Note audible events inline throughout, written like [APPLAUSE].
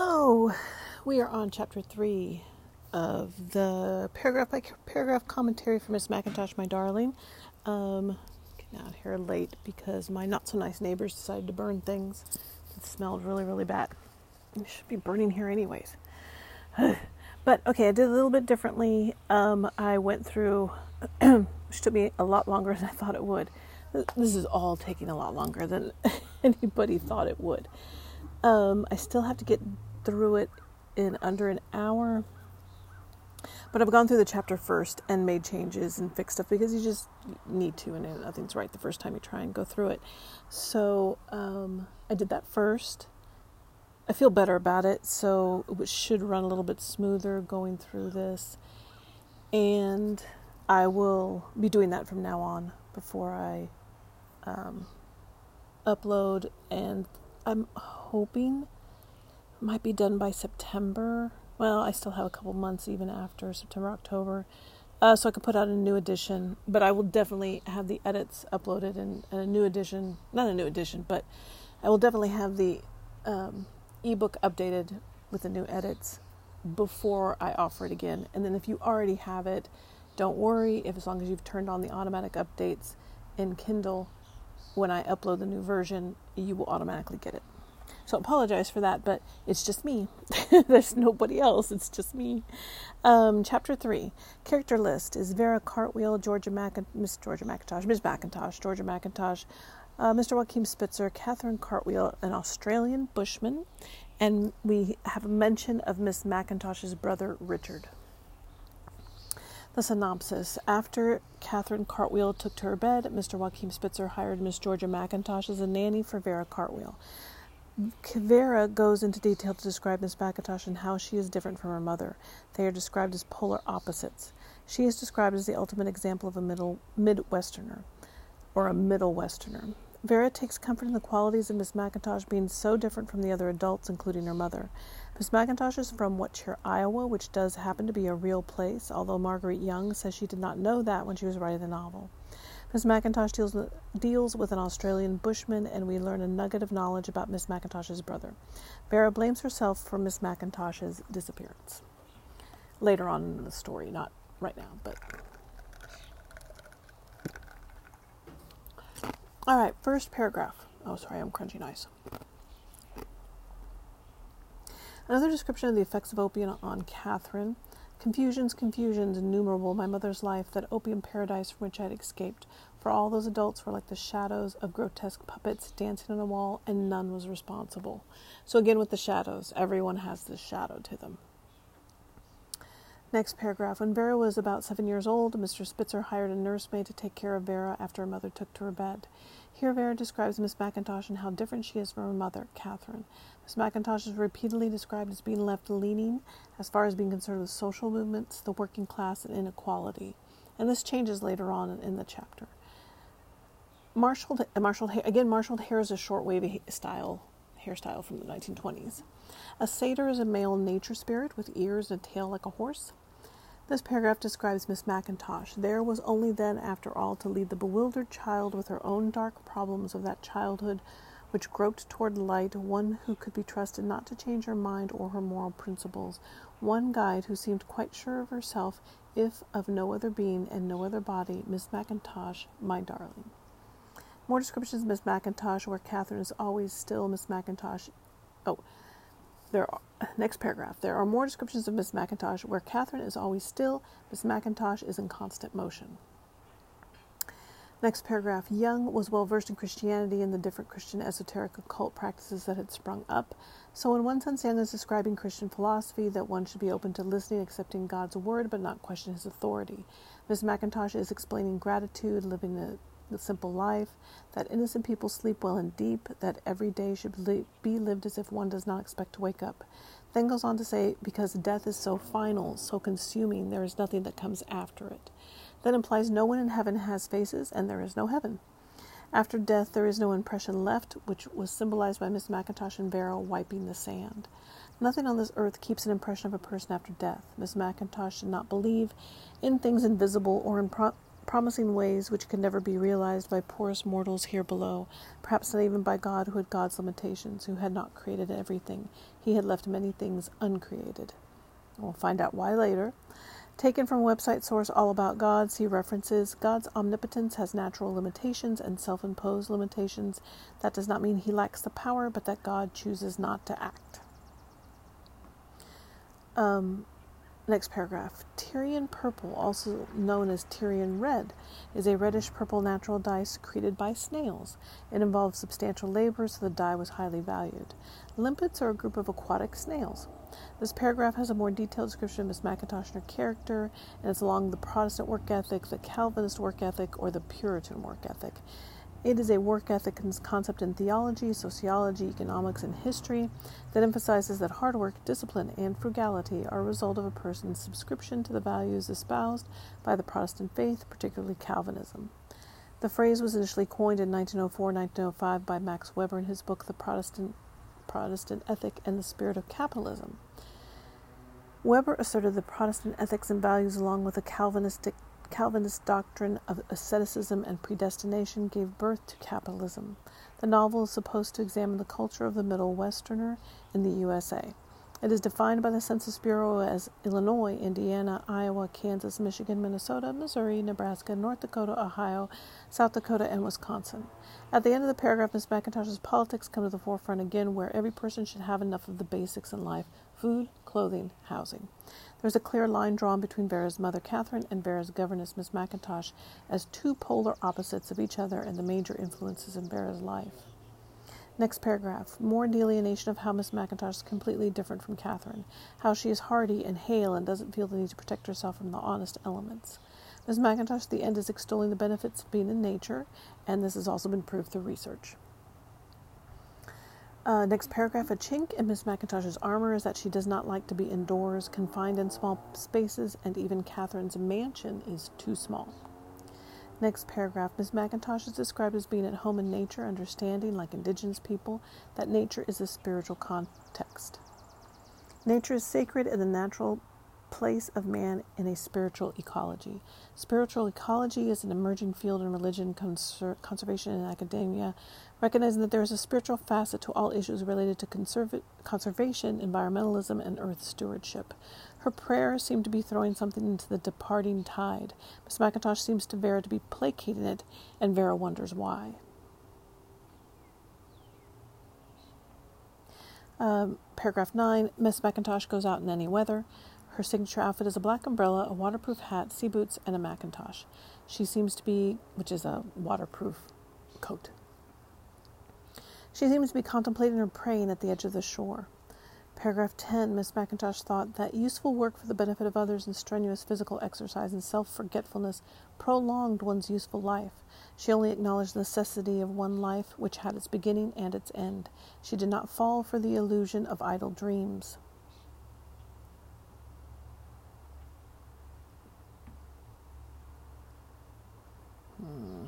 Hello, we are on chapter three of the paragraph by paragraph commentary for Miss McIntosh, my darling. Um, getting out here late because my not so nice neighbors decided to burn things. It smelled really, really bad. It should be burning here anyways. [SIGHS] but okay, I did a little bit differently. Um, I went through, [CLEARS THROAT] which took me a lot longer than I thought it would. This is all taking a lot longer than [LAUGHS] anybody thought it would. Um, I still have to get through it in under an hour. But I've gone through the chapter first and made changes and fixed stuff because you just need to, and nothing's right the first time you try and go through it. So um, I did that first. I feel better about it, so it should run a little bit smoother going through this. And I will be doing that from now on before I um, upload. And I'm hoping might be done by September. Well, I still have a couple months even after September, October. Uh, so I could put out a new edition, but I will definitely have the edits uploaded and, and a new edition. Not a new edition, but I will definitely have the um, ebook updated with the new edits before I offer it again. And then if you already have it, don't worry. If as long as you've turned on the automatic updates in Kindle, when I upload the new version, you will automatically get it. So apologize for that, but it's just me. [LAUGHS] There's nobody else. It's just me. Um, chapter three character list is Vera Cartwheel, Georgia Mac- Miss Georgia McIntosh, Miss McIntosh, Georgia McIntosh, uh, Mr. Joachim Spitzer, Catherine Cartwheel, an Australian bushman, and we have a mention of Miss McIntosh's brother Richard. The synopsis After Catherine Cartwheel took to her bed, Mr. Joachim Spitzer hired Miss Georgia McIntosh as a nanny for Vera Cartwheel. Vera goes into detail to describe Miss McIntosh and how she is different from her mother. They are described as polar opposites. She is described as the ultimate example of a middle Midwesterner, or a Middle Westerner. Vera takes comfort in the qualities of Miss McIntosh being so different from the other adults, including her mother. Miss McIntosh is from What Iowa, which does happen to be a real place, although Marguerite Young says she did not know that when she was writing the novel. Miss McIntosh deals with, deals with an Australian bushman, and we learn a nugget of knowledge about Miss McIntosh's brother. Vera blames herself for Miss McIntosh's disappearance. Later on in the story, not right now, but. All right, first paragraph. Oh, sorry, I'm crunching ice. Another description of the effects of opium on Catherine Confusions, confusions, innumerable, my mother's life, that opium paradise from which I had escaped. For all those adults were like the shadows of grotesque puppets dancing on a wall, and none was responsible. So, again, with the shadows, everyone has this shadow to them. Next paragraph. When Vera was about seven years old, Mr. Spitzer hired a nursemaid to take care of Vera after her mother took to her bed. Here, Vera describes Miss McIntosh and how different she is from her mother, Catherine. Miss McIntosh is repeatedly described as being left leaning as far as being concerned with social movements, the working class, and inequality. And this changes later on in the chapter. Marcelled, uh, marcelled again, marcelled hair is a short wavy style hairstyle from the 1920s. A satyr is a male nature spirit with ears and a tail like a horse. This paragraph describes Miss McIntosh. There was only then, after all, to lead the bewildered child with her own dark problems of that childhood which groped toward light, one who could be trusted not to change her mind or her moral principles, one guide who seemed quite sure of herself, if of no other being and no other body, Miss McIntosh, my darling. More descriptions of Miss McIntosh, where Catherine is always still Miss McIntosh. Oh, there are, [LAUGHS] next paragraph. There are more descriptions of Miss McIntosh where Catherine is always still, Miss McIntosh is in constant motion. Next paragraph. Young was well versed in Christianity and the different Christian esoteric occult practices that had sprung up. So, in one sense, Young is describing Christian philosophy that one should be open to listening, accepting God's word, but not question his authority. Miss McIntosh is explaining gratitude, living a the simple life, that innocent people sleep well and deep, that every day should be lived as if one does not expect to wake up. Then goes on to say, because death is so final, so consuming, there is nothing that comes after it. That implies no one in heaven has faces, and there is no heaven. After death, there is no impression left, which was symbolized by Miss McIntosh and Vera wiping the sand. Nothing on this earth keeps an impression of a person after death. Miss McIntosh did not believe in things invisible or impro- promising ways which could never be realized by poorest mortals here below, perhaps not even by God who had God's limitations, who had not created everything. He had left many things uncreated. We'll find out why later. Taken from website source All About God, see references. God's omnipotence has natural limitations and self imposed limitations. That does not mean he lacks the power, but that God chooses not to act. Um, next paragraph. Tyrian purple, also known as Tyrian red, is a reddish purple natural dye secreted by snails. It involved substantial labor, so the dye was highly valued. Limpets are a group of aquatic snails. This paragraph has a more detailed description of Miss Mackintosh and her character, and it's along the Protestant work ethic, the Calvinist work ethic, or the Puritan work ethic. It is a work ethic concept in theology, sociology, economics, and history that emphasizes that hard work, discipline, and frugality are a result of a person's subscription to the values espoused by the Protestant faith, particularly Calvinism. The phrase was initially coined in 1904 1905 by Max Weber in his book The Protestant, Protestant Ethic and the Spirit of Capitalism. Weber asserted that Protestant ethics and values, along with the Calvinistic Calvinist doctrine of asceticism and predestination gave birth to capitalism. The novel is supposed to examine the culture of the Middle Westerner in the USA. It is defined by the Census Bureau as Illinois, Indiana, Iowa, Kansas, Michigan, Minnesota, Missouri, Nebraska, North Dakota, Ohio, South Dakota, and Wisconsin. At the end of the paragraph, Ms. McIntosh's politics come to the forefront again, where every person should have enough of the basics in life food, clothing, housing. There's a clear line drawn between Vera's mother, Catherine, and Vera's governess, Miss McIntosh, as two polar opposites of each other and the major influences in Vera's life. Next paragraph. More delineation of how Miss McIntosh is completely different from Catherine, how she is hardy and hale and doesn't feel the need to protect herself from the honest elements. Miss Mackintosh, the end, is extolling the benefits of being in nature, and this has also been proved through research. Uh, next paragraph A chink in Miss McIntosh's armor is that she does not like to be indoors, confined in small spaces, and even Catherine's mansion is too small. Next paragraph Miss McIntosh is described as being at home in nature, understanding, like indigenous people, that nature is a spiritual context. Nature is sacred and the natural place of man in a spiritual ecology. Spiritual ecology is an emerging field in religion, conser- conservation, and academia, recognizing that there is a spiritual facet to all issues related to conserv- conservation, environmentalism, and earth stewardship. Her prayers seem to be throwing something into the departing tide. Miss McIntosh seems to Vera to be placating it, and Vera wonders why. Um, paragraph 9 Miss McIntosh goes out in any weather. Her signature outfit is a black umbrella, a waterproof hat, sea boots, and a Macintosh. She seems to be, which is a waterproof coat. She seems to be contemplating or praying at the edge of the shore. Paragraph 10 Miss Mackintosh thought that useful work for the benefit of others and strenuous physical exercise and self forgetfulness prolonged one's useful life. She only acknowledged the necessity of one life which had its beginning and its end. She did not fall for the illusion of idle dreams. Hmm.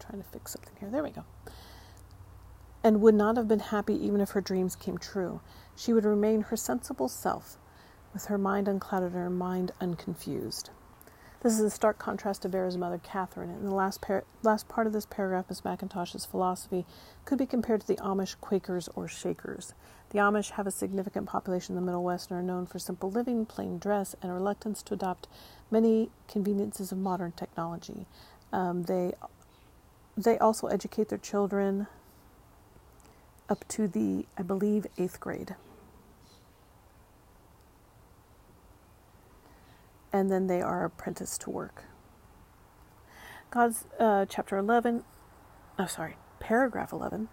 Trying to fix something here. There we go. And would not have been happy even if her dreams came true. She would remain her sensible self, with her mind unclouded and her mind unconfused. This is a stark contrast to Vera's mother, Catherine. and the last, par- last part of this paragraph, Miss Mackintosh's philosophy could be compared to the Amish Quakers or Shakers. The Amish have a significant population in the Middle West and are known for simple living, plain dress, and a reluctance to adopt many conveniences of modern technology. Um, they they also educate their children up to the, I believe, eighth grade. And then they are apprenticed to work. God's uh, chapter 11, oh, sorry, paragraph 11.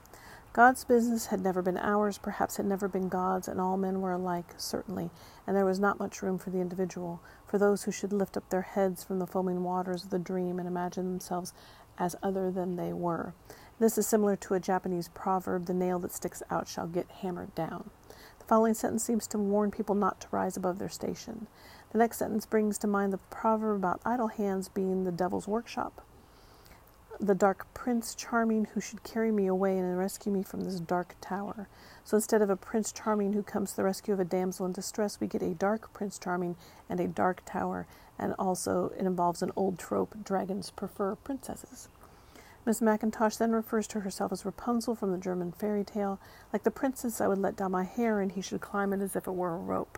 God's business had never been ours, perhaps had never been God's, and all men were alike, certainly, and there was not much room for the individual, for those who should lift up their heads from the foaming waters of the dream and imagine themselves as other than they were. This is similar to a Japanese proverb the nail that sticks out shall get hammered down. The following sentence seems to warn people not to rise above their station. The next sentence brings to mind the proverb about idle hands being the devil's workshop. The dark Prince Charming who should carry me away and rescue me from this dark tower. So instead of a Prince Charming who comes to the rescue of a damsel in distress, we get a dark Prince Charming and a dark tower, and also it involves an old trope dragons prefer princesses. Miss Mackintosh then refers to herself as Rapunzel from the German fairy tale. Like the princess, I would let down my hair and he should climb it as if it were a rope.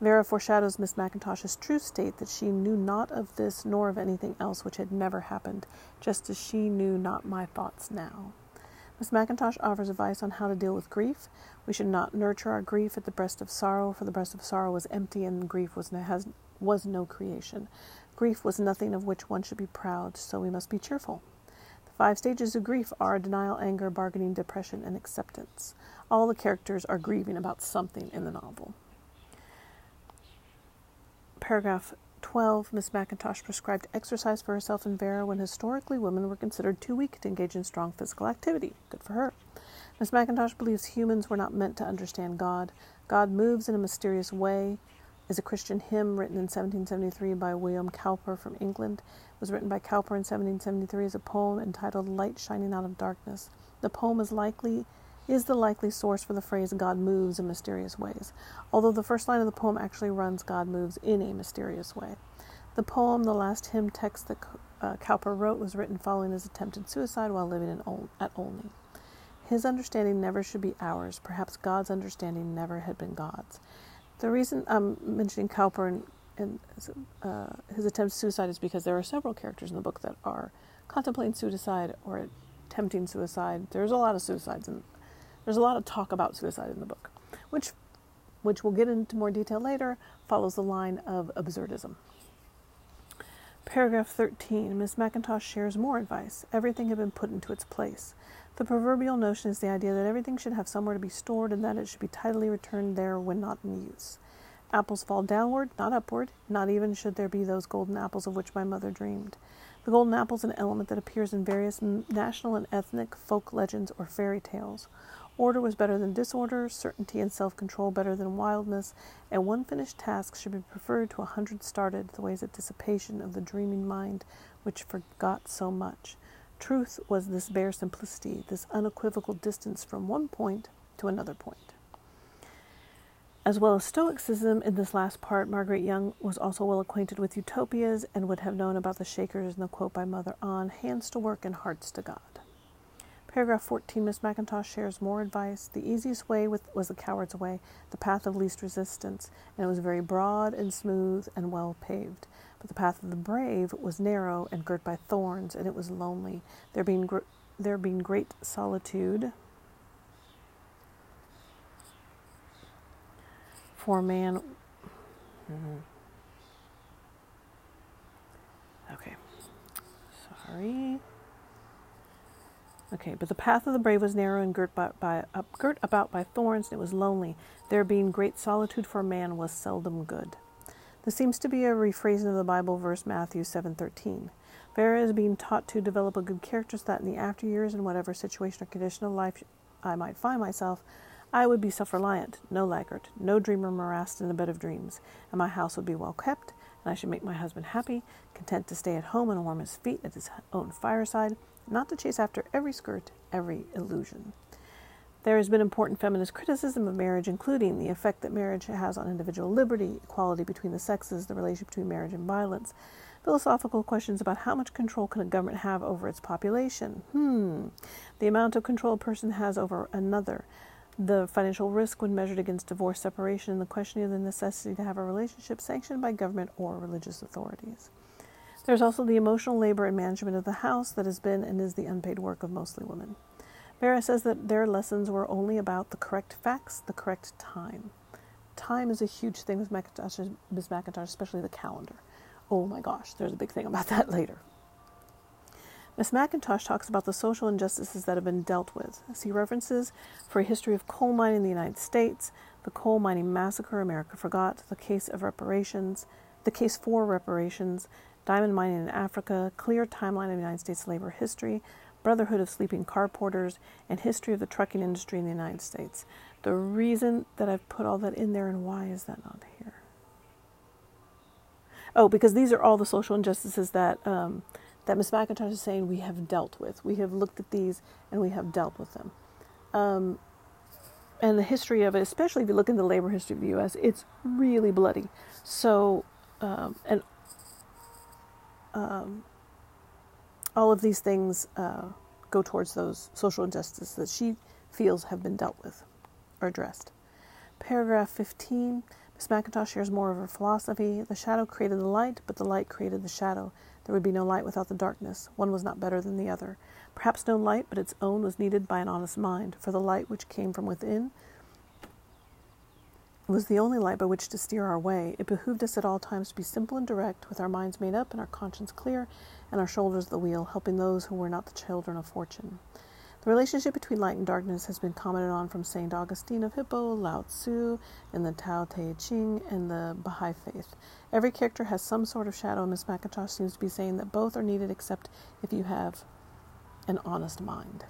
Vera foreshadows Miss Mackintosh's true state that she knew not of this nor of anything else which had never happened, just as she knew not my thoughts now. Miss Mackintosh offers advice on how to deal with grief. We should not nurture our grief at the breast of sorrow, for the breast of sorrow was empty and grief was no, has, was no creation. Grief was nothing of which one should be proud, so we must be cheerful. The Five stages of grief are denial, anger, bargaining, depression, and acceptance. All the characters are grieving about something in the novel. Paragraph 12 Miss Mackintosh prescribed exercise for herself and Vera when historically women were considered too weak to engage in strong physical activity. Good for her. Miss Mackintosh believes humans were not meant to understand God. God moves in a mysterious way is a Christian hymn written in 1773 by William Cowper from England. It was written by Cowper in 1773 as a poem entitled Light Shining Out of Darkness. The poem is likely is the likely source for the phrase God moves in mysterious ways, although the first line of the poem actually runs God moves in a mysterious way. The poem, the last hymn text that uh, Cowper wrote, was written following his attempted suicide while living in Ol- at Olney. His understanding never should be ours. Perhaps God's understanding never had been God's. The reason I'm mentioning Cowper and, and uh, his attempt at suicide is because there are several characters in the book that are contemplating suicide or attempting suicide. There's a lot of suicides and there's a lot of talk about suicide in the book, which, which we'll get into more detail later, follows the line of absurdism. Paragraph 13. Miss McIntosh shares more advice. Everything had been put into its place. The proverbial notion is the idea that everything should have somewhere to be stored and that it should be tidily returned there when not in use. Apples fall downward, not upward, not even should there be those golden apples of which my mother dreamed. The golden apple is an element that appears in various national and ethnic folk legends or fairy tales. Order was better than disorder, certainty and self control better than wildness, and one finished task should be preferred to a hundred started, the ways of dissipation of the dreaming mind which forgot so much. Truth was this bare simplicity, this unequivocal distance from one point to another point. As well as Stoicism, in this last part, Margaret Young was also well acquainted with utopias and would have known about the Shakers and the quote by Mother Ann hands to work and hearts to God. Paragraph 14, Miss McIntosh shares more advice. The easiest way with, was the coward's way, the path of least resistance, and it was very broad and smooth and well paved. But the path of the brave was narrow and girt by thorns, and it was lonely, there being, gr- there being great solitude. For man. Mm-hmm. Okay. Sorry. Okay, but the path of the brave was narrow and girt, by, by, girt about by thorns, and it was lonely. There being great solitude for man was seldom good. This seems to be a rephrasing of the Bible verse Matthew 7:13. Vera is being taught to develop a good character so that in the after years, in whatever situation or condition of life I might find myself, I would be self-reliant, no laggard, no dreamer morassed in a bed of dreams, and my house would be well kept, and I should make my husband happy, content to stay at home and warm his feet at his own fireside, not to chase after every skirt, every illusion. There has been important feminist criticism of marriage, including the effect that marriage has on individual liberty, equality between the sexes, the relationship between marriage and violence, philosophical questions about how much control can a government have over its population, hmm, the amount of control a person has over another, the financial risk when measured against divorce, separation, and the question of the necessity to have a relationship sanctioned by government or religious authorities. There's also the emotional labor and management of the house that has been and is the unpaid work of mostly women. Vera says that their lessons were only about the correct facts, the correct time. Time is a huge thing with Mackintosh, Ms. Mackintosh, especially the calendar. Oh my gosh, there's a big thing about [LAUGHS] that later. Miss Mackintosh talks about the social injustices that have been dealt with. See references for a history of coal mining in the United States, the coal mining massacre America forgot, the case of reparations, the case for reparations, diamond mining in Africa, clear timeline of United States labor history, Brotherhood of Sleeping Car Porters, and History of the Trucking Industry in the United States. The reason that I've put all that in there and why is that not here? Oh, because these are all the social injustices that um, that Miss McIntosh is saying we have dealt with. We have looked at these and we have dealt with them. Um, and the history of it, especially if you look in the labor history of the U.S., it's really bloody. So, um, and um, all of these things uh, go towards those social injustices that she feels have been dealt with or addressed. Paragraph 15 Miss McIntosh shares more of her philosophy. The shadow created the light, but the light created the shadow. There would be no light without the darkness. One was not better than the other. Perhaps no light but its own was needed by an honest mind, for the light which came from within was the only light by which to steer our way. It behooved us at all times to be simple and direct, with our minds made up and our conscience clear, and our shoulders at the wheel, helping those who were not the children of fortune. The relationship between light and darkness has been commented on from St. Augustine of Hippo, Lao Tzu, in the Tao Te Ching, and the Baha'i Faith. Every character has some sort of shadow, and Miss McIntosh seems to be saying that both are needed except if you have an honest mind.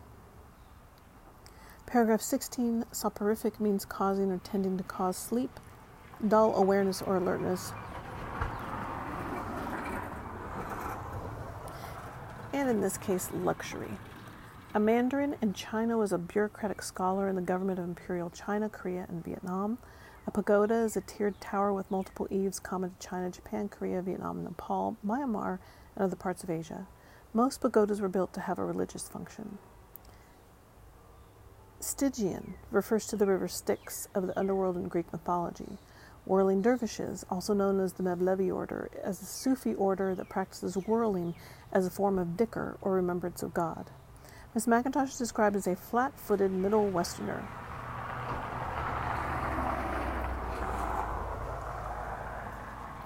Paragraph 16 soporific means causing or tending to cause sleep, dull awareness or alertness, and in this case, luxury. A Mandarin in China was a bureaucratic scholar in the government of Imperial China, Korea, and Vietnam. A pagoda is a tiered tower with multiple eaves common to China, Japan, Korea, Vietnam, Nepal, Myanmar, and other parts of Asia. Most pagodas were built to have a religious function. Stygian refers to the river Styx of the underworld in Greek mythology. Whirling dervishes, also known as the Mevlevi order, is a Sufi order that practices whirling as a form of dhikr or remembrance of God. Miss McIntosh is described as a flat footed Middle Westerner.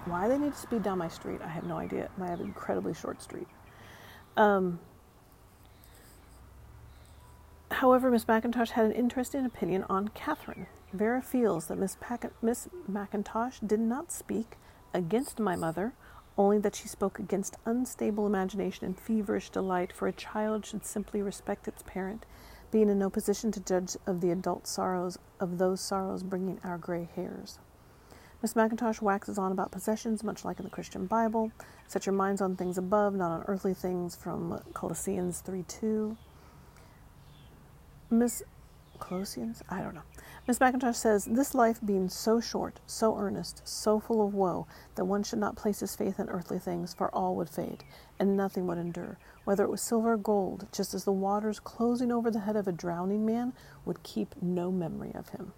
Why they need to speed down my street, I have no idea. I have an incredibly short street. Um, however, Miss McIntosh had an interesting opinion on Catherine. Vera feels that Miss, Pac- Miss McIntosh did not speak against my mother only that she spoke against unstable imagination and feverish delight, for a child should simply respect its parent, being in no position to judge of the adult sorrows of those sorrows bringing our gray hairs. Miss McIntosh waxes on about possessions, much like in the Christian Bible. Set your minds on things above, not on earthly things, from Colossians 3 2. Miss Colossians? I don't know. Miss McIntosh says, This life being so short, so earnest, so full of woe, that one should not place his faith in earthly things, for all would fade, and nothing would endure, whether it was silver or gold, just as the waters closing over the head of a drowning man would keep no memory of him.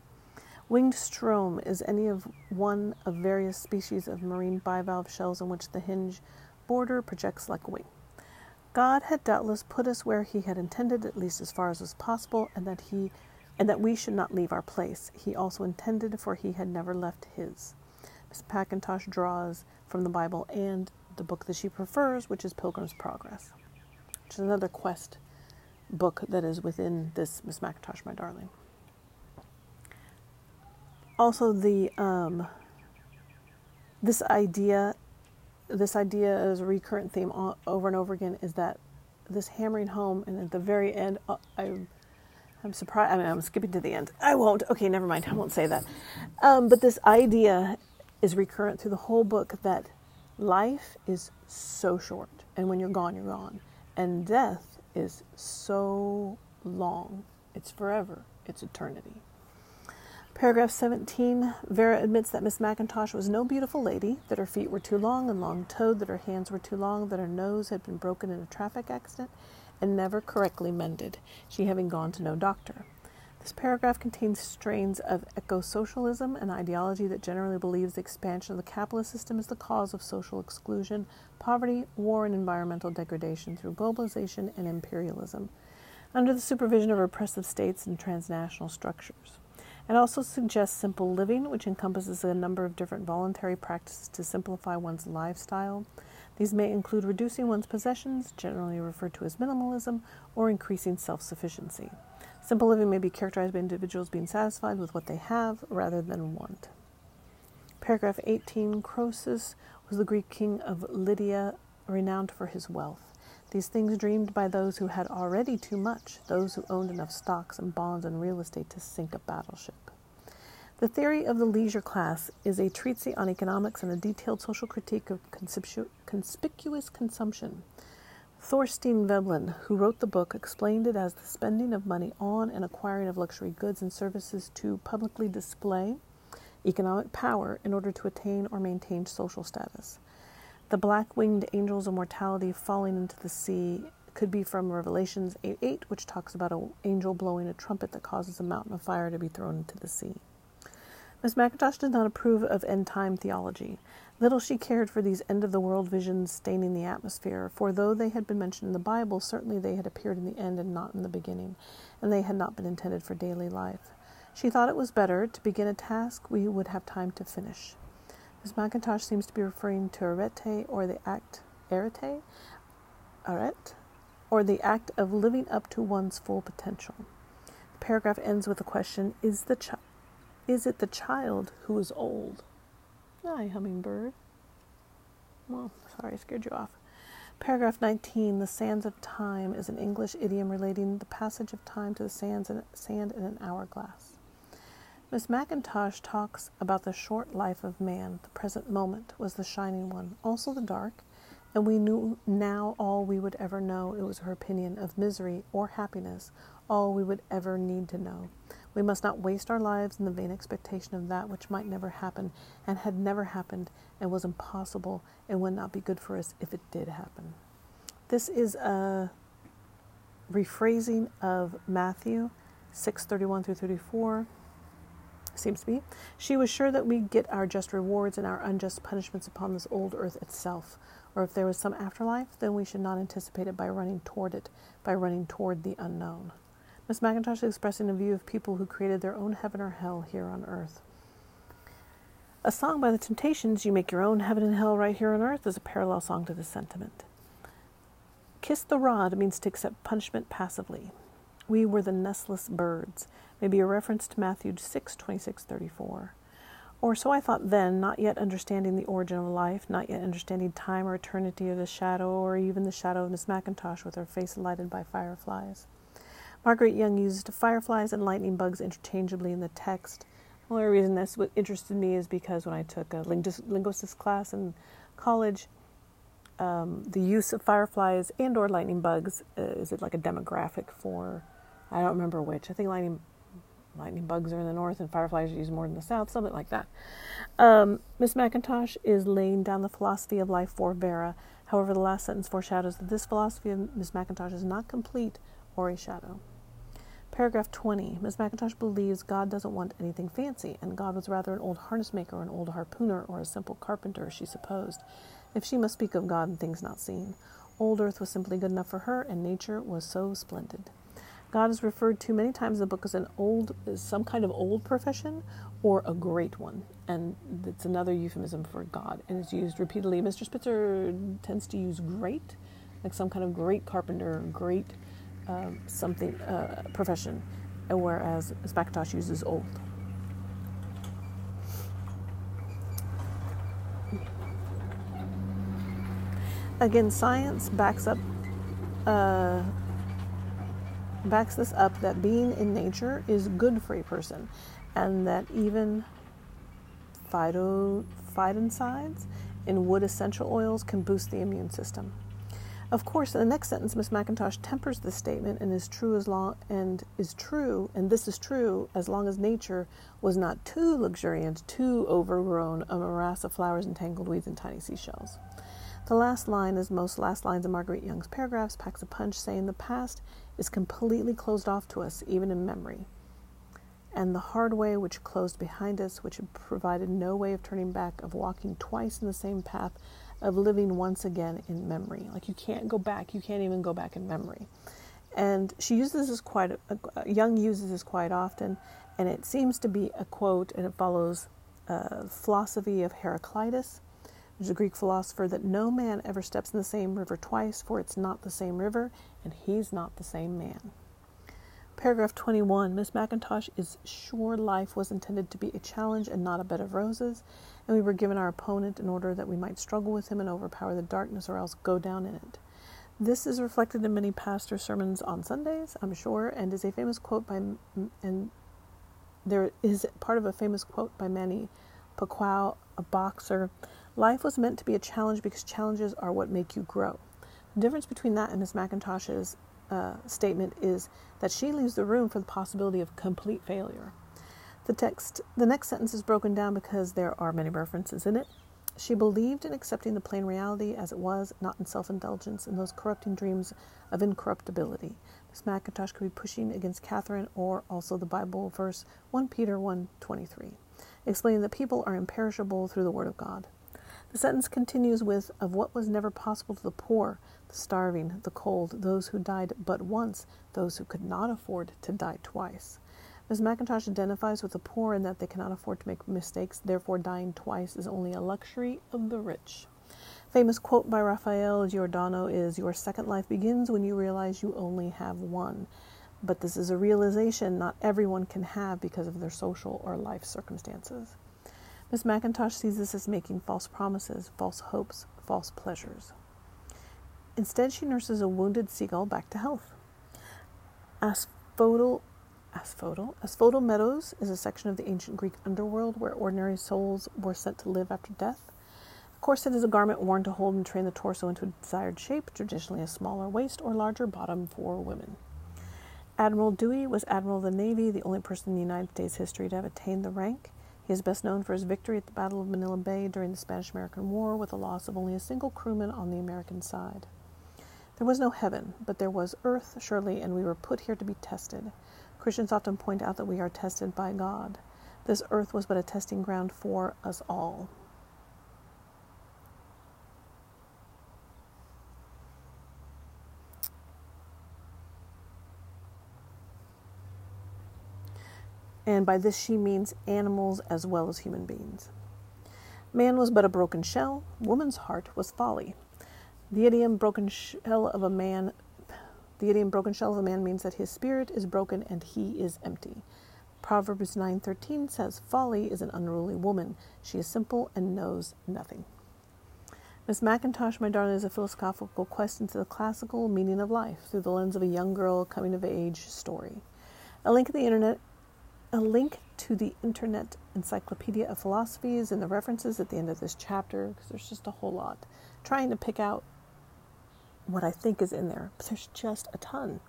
Winged strom is any of one of various species of marine bivalve shells in which the hinge border projects like a wing. God had doubtless put us where He had intended, at least as far as was possible, and that He and that we should not leave our place. He also intended, for he had never left his. Miss McIntosh draws from the Bible and the book that she prefers, which is Pilgrim's Progress, which is another quest book that is within this Miss McIntosh, My Darling. Also, the um, this idea, this idea is a recurrent theme over and over again. Is that this hammering home, and at the very end, uh, I I'm surprised. I mean, I'm skipping to the end. I won't. Okay, never mind. I won't say that. Um, but this idea is recurrent through the whole book that life is so short, and when you're gone, you're gone. And death is so long. It's forever, it's eternity. Paragraph 17 Vera admits that Miss McIntosh was no beautiful lady, that her feet were too long and long toed, that her hands were too long, that her nose had been broken in a traffic accident, and never correctly mended, she having gone to no doctor. This paragraph contains strains of eco socialism, an ideology that generally believes the expansion of the capitalist system is the cause of social exclusion, poverty, war, and environmental degradation through globalization and imperialism, under the supervision of repressive states and transnational structures. It also suggests simple living, which encompasses a number of different voluntary practices to simplify one's lifestyle, these may include reducing one's possessions, generally referred to as minimalism, or increasing self sufficiency. Simple living may be characterized by individuals being satisfied with what they have rather than want. Paragraph 18 Croesus was the Greek king of Lydia, renowned for his wealth. These things dreamed by those who had already too much, those who owned enough stocks and bonds and real estate to sink a battleship. The theory of the leisure class is a treatise on economics and a detailed social critique of conspicuous consumption. Thorstein Veblen, who wrote the book, explained it as the spending of money on and acquiring of luxury goods and services to publicly display economic power in order to attain or maintain social status. The black winged angels of mortality falling into the sea could be from Revelations 8 8, which talks about an angel blowing a trumpet that causes a mountain of fire to be thrown into the sea. Miss Mackintosh did not approve of end time theology. Little she cared for these end of the world visions staining the atmosphere, for though they had been mentioned in the Bible, certainly they had appeared in the end and not in the beginning, and they had not been intended for daily life. She thought it was better to begin a task we would have time to finish. Miss Mackintosh seems to be referring to arete or the act arete, arete, or the act of living up to one's full potential. The paragraph ends with the question: Is the is it the child who is old? Hi, hummingbird. Well, sorry, I scared you off. Paragraph 19 The sands of time is an English idiom relating the passage of time to the sands sand in an hourglass. Miss McIntosh talks about the short life of man. The present moment was the shining one, also the dark, and we knew now all we would ever know. It was her opinion of misery or happiness, all we would ever need to know. We must not waste our lives in the vain expectation of that which might never happen, and had never happened, and was impossible, and would not be good for us if it did happen. This is a rephrasing of Matthew 6:31 through 34. Seems to be. She was sure that we'd get our just rewards and our unjust punishments upon this old earth itself. Or if there was some afterlife, then we should not anticipate it by running toward it, by running toward the unknown. Miss McIntosh is expressing a view of people who created their own heaven or hell here on earth. A song by the Temptations, You Make Your Own Heaven and Hell Right Here on Earth, is a parallel song to this sentiment. Kiss the rod means to accept punishment passively. We were the nestless birds, maybe a reference to Matthew 6 26 34. Or so I thought then, not yet understanding the origin of life, not yet understanding time or eternity or the shadow, or even the shadow of Miss Mackintosh with her face lighted by fireflies. Margaret Young used fireflies and lightning bugs interchangeably in the text. The only reason this interested me is because when I took a linguistics class in college, um, the use of fireflies and or lightning bugs uh, is it like a demographic for I don't remember which. I think lightning lightning bugs are in the north and fireflies are used more in the south, something like that. Um, Miss Mackintosh is laying down the philosophy of life for Vera. However, the last sentence foreshadows that this philosophy of Miss Mackintosh is not complete or a shadow. Paragraph 20. Miss Mackintosh believes God doesn't want anything fancy, and God was rather an old harness maker, an old harpooner, or a simple carpenter, she supposed, if she must speak of God and things not seen. Old earth was simply good enough for her, and nature was so splendid. God is referred to many times in the book as an old, some kind of old profession or a great one, and it's another euphemism for God, and it's used repeatedly. Mr. Spitzer tends to use great, like some kind of great carpenter, great um, something uh, profession, whereas Mackintosh uses old. Again, science backs up uh, backs this up that being in nature is good for a person, and that even phyto phytoncides in wood essential oils can boost the immune system. Of course, in the next sentence, Miss Mackintosh tempers this statement and is true as long and is true, and this is true as long as nature was not too luxuriant, too overgrown, a morass of flowers and tangled weeds and tiny seashells. The last line, as most last lines of Margaret Young's paragraphs, packs a punch, saying the past is completely closed off to us, even in memory. And the hard way which closed behind us, which provided no way of turning back, of walking twice in the same path, of living once again in memory. Like you can't go back, you can't even go back in memory. And she uses this quite, a, Young uses this quite often, and it seems to be a quote, and it follows uh, philosophy of Heraclitus, a Greek philosopher, that no man ever steps in the same river twice, for it's not the same river, and he's not the same man. Paragraph 21 Miss Mackintosh is sure life was intended to be a challenge and not a bed of roses, and we were given our opponent in order that we might struggle with him and overpower the darkness or else go down in it. This is reflected in many pastor sermons on Sundays, I'm sure, and is a famous quote by and there is part of a famous quote by Manny Pacquiao, a boxer. Life was meant to be a challenge because challenges are what make you grow. The difference between that and Miss Mackintosh's uh, statement is that she leaves the room for the possibility of complete failure. The text, the next sentence is broken down because there are many references in it. She believed in accepting the plain reality as it was, not in self indulgence and those corrupting dreams of incorruptibility. Miss Mackintosh could be pushing against Catherine or also the Bible verse 1 Peter 1:23, explaining that people are imperishable through the word of God. The sentence continues with of what was never possible to the poor, the starving, the cold, those who died but once, those who could not afford to die twice. Ms. McIntosh identifies with the poor in that they cannot afford to make mistakes, therefore, dying twice is only a luxury of the rich. Famous quote by Raphael Giordano is Your second life begins when you realize you only have one. But this is a realization not everyone can have because of their social or life circumstances. Miss McIntosh sees this as making false promises, false hopes, false pleasures. Instead, she nurses a wounded seagull back to health. Asphodel Asphodel. Asphodel Meadows is a section of the ancient Greek underworld where ordinary souls were sent to live after death. A corset is a garment worn to hold and train the torso into a desired shape, traditionally a smaller waist or larger bottom for women. Admiral Dewey was Admiral of the Navy, the only person in the United States history to have attained the rank. He is best known for his victory at the Battle of Manila Bay during the Spanish American War with the loss of only a single crewman on the American side. There was no heaven, but there was earth, surely, and we were put here to be tested. Christians often point out that we are tested by God. This earth was but a testing ground for us all. And by this she means animals as well as human beings. Man was but a broken shell, woman's heart was folly. The idiom broken shell of a man the idiom broken shell of a man means that his spirit is broken and he is empty. Proverbs 9:13 says, "Folly is an unruly woman. She is simple and knows nothing." Miss Mackintosh, my darling, is a philosophical quest into the classical meaning of life through the lens of a young girl coming of age story. A link to the internet a link to the internet encyclopedia of philosophies and the references at the end of this chapter because there's just a whole lot. Trying to pick out what I think is in there, but there's just a ton.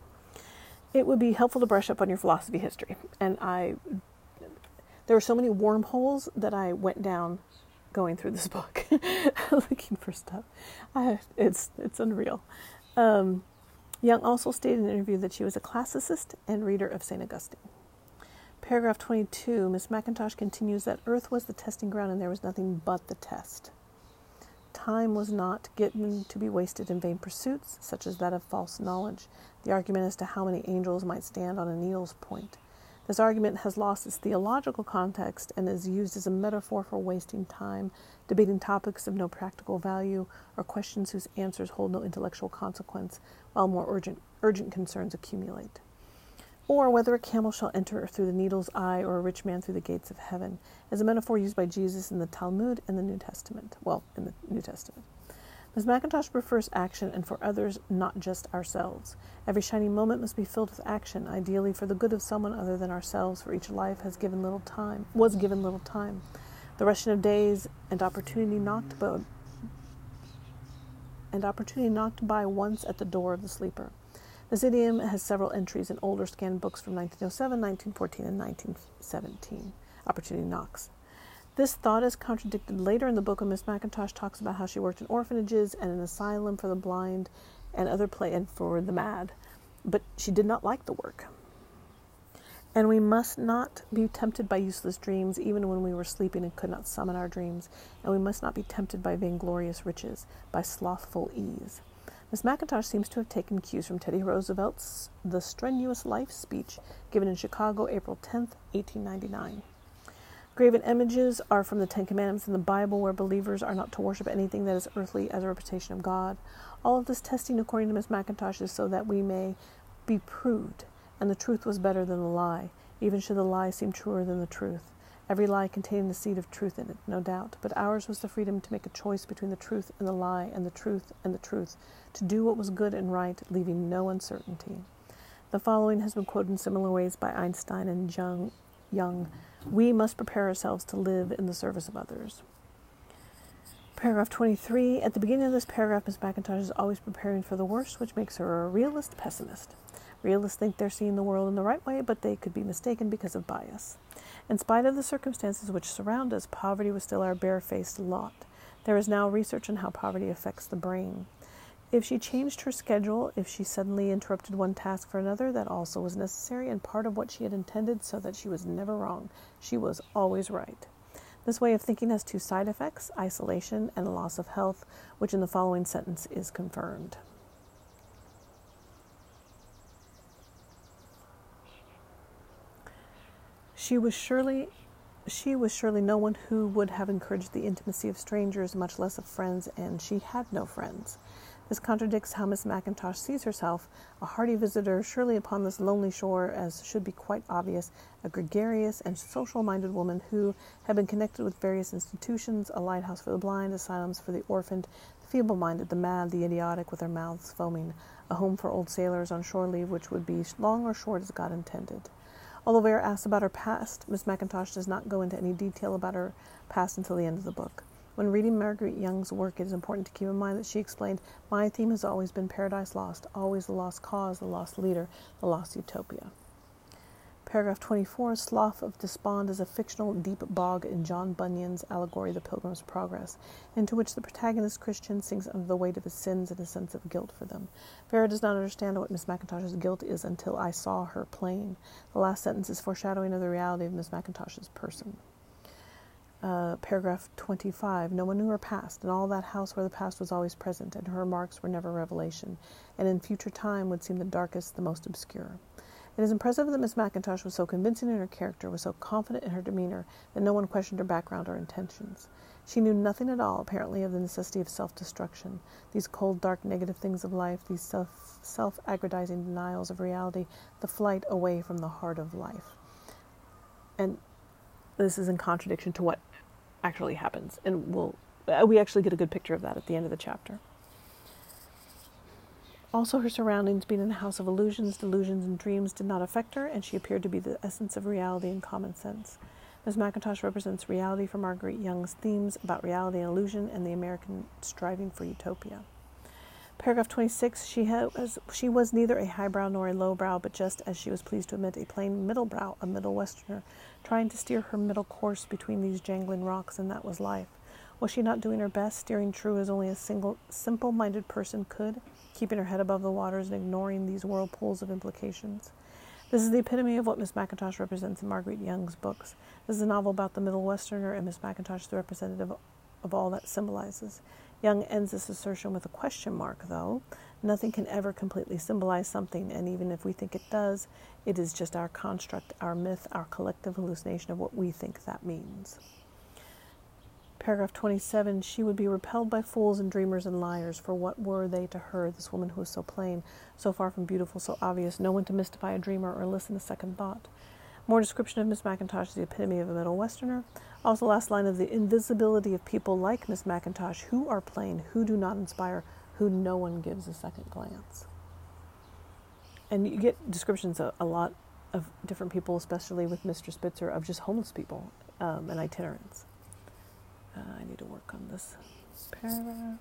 It would be helpful to brush up on your philosophy history. And I, there were so many wormholes that I went down going through this [LAUGHS] book, looking for stuff. I, it's it's unreal. Um, Young also stated in an interview that she was a classicist and reader of St. Augustine. Paragraph 22, Miss McIntosh continues that Earth was the testing ground and there was nothing but the test. Time was not given to be wasted in vain pursuits, such as that of false knowledge, the argument as to how many angels might stand on a needle's point. This argument has lost its theological context and is used as a metaphor for wasting time, debating topics of no practical value, or questions whose answers hold no intellectual consequence, while more urgent, urgent concerns accumulate or whether a camel shall enter through the needle's eye or a rich man through the gates of heaven, is a metaphor used by Jesus in the Talmud and the New Testament. Well, in the New Testament. Ms. McIntosh prefers action and for others, not just ourselves. Every shining moment must be filled with action, ideally for the good of someone other than ourselves, for each life has given little time, was given little time. The rushing of days and opportunity knocked by, and opportunity knocked by once at the door of the sleeper. This idiom has several entries in older scanned books from 1907, 1914, and 1917. Opportunity knocks. This thought is contradicted later in the book when Miss Mackintosh talks about how she worked in orphanages and an asylum for the blind and other play and for the mad, but she did not like the work. And we must not be tempted by useless dreams, even when we were sleeping and could not summon our dreams. And we must not be tempted by vainglorious riches, by slothful ease. Miss McIntosh seems to have taken cues from Teddy Roosevelt's The Strenuous Life speech given in Chicago April 10, 1899. Graven images are from the Ten Commandments in the Bible, where believers are not to worship anything that is earthly as a representation of God. All of this testing, according to Miss McIntosh, is so that we may be proved, and the truth was better than the lie, even should the lie seem truer than the truth. Every lie contained the seed of truth in it, no doubt, but ours was the freedom to make a choice between the truth and the lie, and the truth and the truth, to do what was good and right, leaving no uncertainty. The following has been quoted in similar ways by Einstein and Jung. Young. We must prepare ourselves to live in the service of others. Paragraph 23. At the beginning of this paragraph, Miss McIntosh is always preparing for the worst, which makes her a realist pessimist. Realists think they're seeing the world in the right way, but they could be mistaken because of bias. In spite of the circumstances which surround us, poverty was still our barefaced lot. There is now research on how poverty affects the brain. If she changed her schedule, if she suddenly interrupted one task for another, that also was necessary and part of what she had intended so that she was never wrong. She was always right. This way of thinking has two side effects isolation and loss of health, which in the following sentence is confirmed. She was surely she was surely no one who would have encouraged the intimacy of strangers, much less of friends, and she had no friends. This contradicts how Miss MacIntosh sees herself, a hardy visitor surely upon this lonely shore, as should be quite obvious, a gregarious and social minded woman who had been connected with various institutions a lighthouse for the blind, asylums for the orphaned, the feeble minded, the mad, the idiotic, with their mouths foaming, a home for old sailors on shore leave which would be long or short as God intended. Although we are asked about her past, Miss MacIntosh does not go into any detail about her past until the end of the book. When reading Marguerite Young's work, it is important to keep in mind that she explained, My theme has always been Paradise Lost, always the lost cause, the lost leader, the lost utopia. Paragraph 24 Slough of Despond is a fictional deep bog in John Bunyan's allegory The Pilgrim's Progress, into which the protagonist Christian sinks under the weight of his sins and a sense of guilt for them. Vera does not understand what Miss MacIntosh's guilt is until I saw her plain. The last sentence is foreshadowing of the reality of Miss MacIntosh's person uh, paragraph 25 no one knew her past and all that house where the past was always present and her remarks were never revelation and in future time would seem the darkest the most obscure it is impressive that miss MacIntosh was so convincing in her character was so confident in her demeanor that no one questioned her background or intentions she knew nothing at all apparently of the necessity of self-destruction these cold dark negative things of life these self self-aggrandizing denials of reality the flight away from the heart of life and this is in contradiction to what actually happens. And we'll, uh, we actually get a good picture of that at the end of the chapter. Also, her surroundings, being in a house of illusions, delusions, and dreams, did not affect her, and she appeared to be the essence of reality and common sense. Miss MacIntosh represents reality for Marguerite Young's themes about reality and illusion and the American striving for utopia. Paragraph 26 she, has, she was neither a highbrow nor a lowbrow, but just, as she was pleased to admit, a plain middlebrow, a middle westerner, trying to steer her middle course between these jangling rocks, and that was life. Was she not doing her best, steering true as only a single, simple minded person could, keeping her head above the waters and ignoring these whirlpools of implications? This is the epitome of what Miss MacIntosh represents in Marguerite Young's books. This is a novel about the Middle Westerner, and Miss MacIntosh the representative of all that symbolizes. Young ends this assertion with a question mark, though. Nothing can ever completely symbolize something, and even if we think it does, it is just our construct, our myth, our collective hallucination of what we think that means. Paragraph 27 She would be repelled by fools and dreamers and liars, for what were they to her, this woman who was so plain, so far from beautiful, so obvious, no one to mystify a dreamer or listen to second thought? More description of Miss MacIntosh the epitome of a Middle Westerner. Also, last line of the invisibility of people like Miss MacIntosh who are plain, who do not inspire, who no one gives a second glance. And you get descriptions of a lot of different people, especially with Mr. Spitzer, of just homeless people um, and itinerants. Uh, I need to work on this paragraph.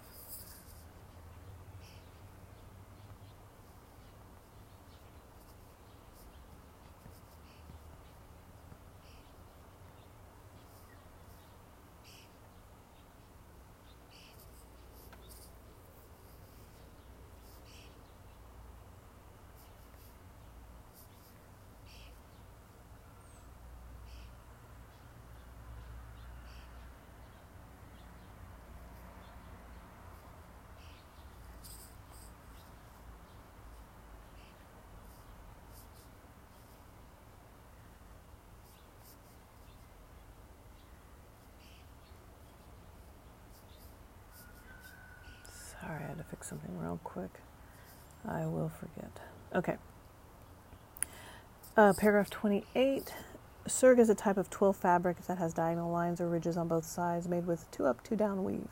Sorry, I had to fix something real quick. I will forget. Okay. Uh, paragraph 28. Serge is a type of twill fabric that has diagonal lines or ridges on both sides, made with two up, two down weave.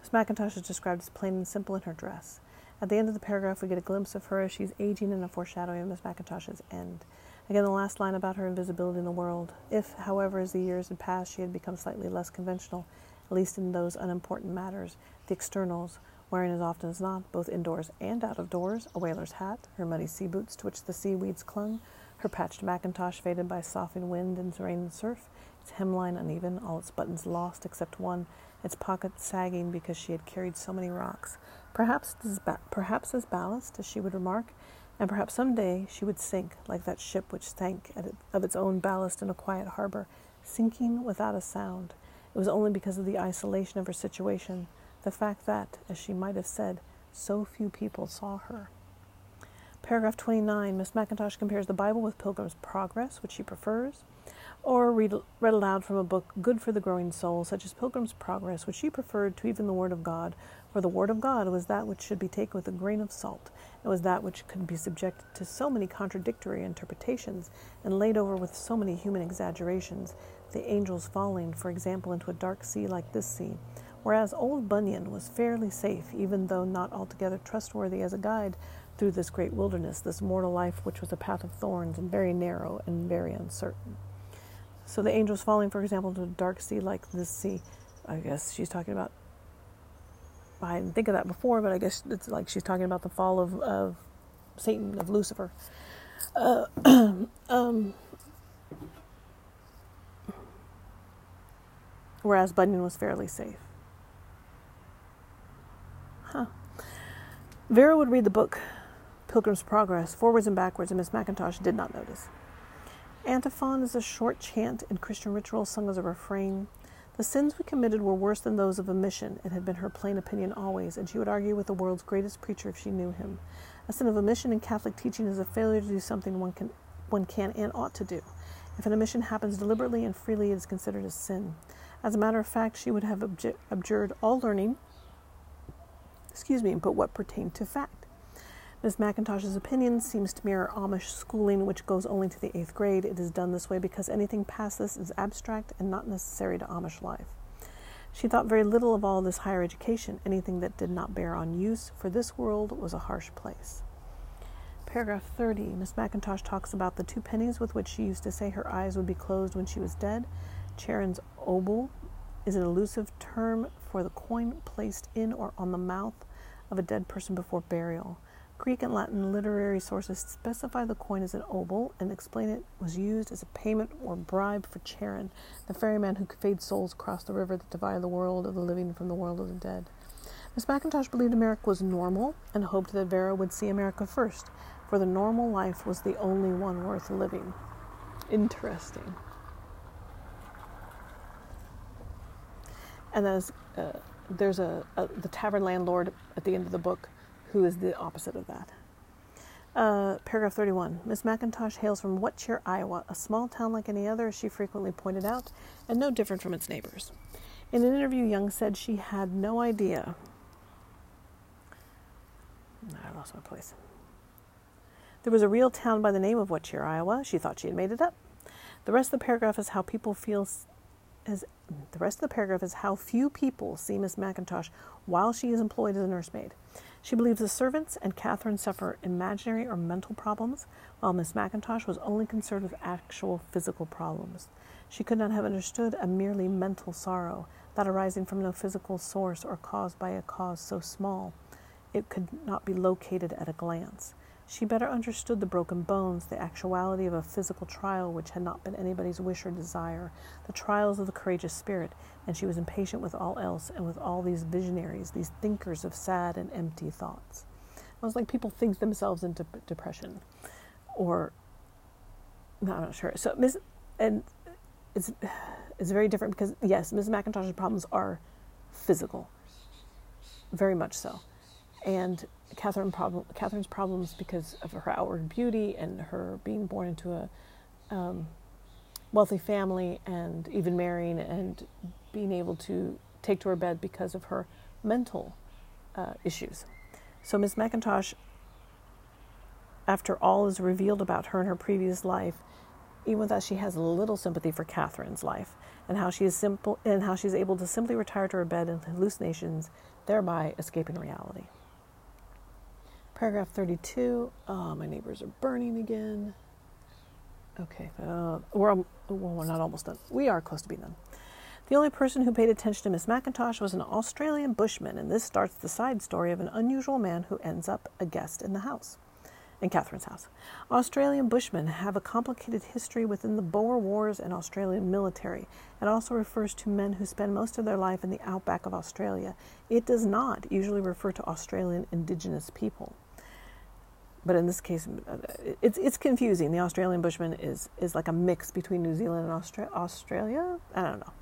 Miss MacIntosh is described as plain and simple in her dress. At the end of the paragraph, we get a glimpse of her as she's aging and a foreshadowing of Miss MacIntosh's end. Again, the last line about her invisibility in the world. If, however, as the years had passed, she had become slightly less conventional, at least in those unimportant matters, the externals, wearing as often as not, both indoors and out of doors, a whaler's hat, her muddy sea boots to which the seaweeds clung, her patched mackintosh faded by softening wind and rain and surf, its hemline uneven, all its buttons lost except one, its pocket sagging because she had carried so many rocks. Perhaps as, ba- perhaps as ballast, as she would remark, and perhaps some day she would sink like that ship which sank it, of its own ballast in a quiet harbor, sinking without a sound. It was only because of the isolation of her situation the fact that, as she might have said, so few people saw her. Paragraph 29, Miss MacIntosh compares the Bible with Pilgrim's Progress, which she prefers, or read, read aloud from a book good for the growing soul, such as Pilgrim's Progress, which she preferred to even the Word of God, for the Word of God was that which should be taken with a grain of salt. It was that which could be subjected to so many contradictory interpretations and laid over with so many human exaggerations, the angels falling, for example, into a dark sea like this sea, whereas old Bunyan was fairly safe, even though not altogether trustworthy as a guide through this great wilderness, this mortal life which was a path of thorns and very narrow and very uncertain. So the angels falling, for example, into a dark sea like this sea, I guess she's talking about. I didn't think of that before, but I guess it's like she's talking about the fall of, of Satan, of Lucifer. Uh, [CLEARS THROAT] um, whereas Bunyan was fairly safe. Huh. Vera would read the book Pilgrim's Progress forwards and backwards, and Miss MacIntosh did not notice. Antiphon is a short chant in Christian ritual sung as a refrain. The sins we committed were worse than those of omission. It had been her plain opinion always, and she would argue with the world's greatest preacher if she knew him. A sin of omission in Catholic teaching is a failure to do something one can, one can and ought to do. If an omission happens deliberately and freely, it is considered a sin. As a matter of fact, she would have abjured all learning excuse me, but what pertained to fact. Miss MacIntosh's opinion seems to mirror Amish schooling, which goes only to the eighth grade. It is done this way because anything past this is abstract and not necessary to Amish life. She thought very little of all this higher education. Anything that did not bear on use for this world was a harsh place. Paragraph 30. Miss MacIntosh talks about the two pennies with which she used to say her eyes would be closed when she was dead. Charon's obol is an elusive term for the coin placed in or on the mouth of a dead person before burial. Greek and Latin literary sources specify the coin as an obol and explain it was used as a payment or bribe for Charon, the ferryman who conveyed souls across the river that divided the world of the living from the world of the dead. Miss MacIntosh believed America was normal and hoped that Vera would see America first, for the normal life was the only one worth living. Interesting. And as uh, there's a, a, the tavern landlord at the end of the book who is the opposite of that. Uh, paragraph 31. Miss MacIntosh hails from What Cheer, Iowa, a small town like any other, as she frequently pointed out, and no different from its neighbors. In an interview, Young said she had no idea. I lost my place. There was a real town by the name of What Cheer, Iowa. She thought she had made it up. The rest of the paragraph is how people feel as the rest of the paragraph is how few people see Miss MacIntosh while she is employed as a nursemaid. She believes the servants and Catherine suffer imaginary or mental problems, while Miss MacIntosh was only concerned with actual physical problems. She could not have understood a merely mental sorrow, that arising from no physical source or caused by a cause so small it could not be located at a glance. She better understood the broken bones, the actuality of a physical trial which had not been anybody's wish or desire, the trials of the courageous spirit, and she was impatient with all else and with all these visionaries, these thinkers of sad and empty thoughts. It was like people think themselves into depression, or no, I'm not sure. So Miss, and it's it's very different because yes, Miss MacIntosh's problems are physical, very much so, and Catherine problem, Catherine's problems because of her outward beauty and her being born into a um, wealthy family and even marrying and being able to take to her bed because of her mental uh, issues. So Miss MacIntosh, after all is revealed about her and her previous life, even with that she has little sympathy for Catherine's life and how she is simple and how she's able to simply retire to her bed in hallucinations, thereby escaping reality. Paragraph 32. Oh, my neighbors are burning again. Okay, uh, we're, well, we're not almost done. We are close to being done. The only person who paid attention to Miss MacIntosh was an Australian bushman, and this starts the side story of an unusual man who ends up a guest in the house in Catherine's house. Australian Bushmen have a complicated history within the Boer Wars and Australian military. It also refers to men who spend most of their life in the outback of Australia. It does not usually refer to Australian Indigenous people. But in this case, uh, it's, it's confusing. The Australian Bushman is, is like a mix between New Zealand and Austra- Australia. I don't know.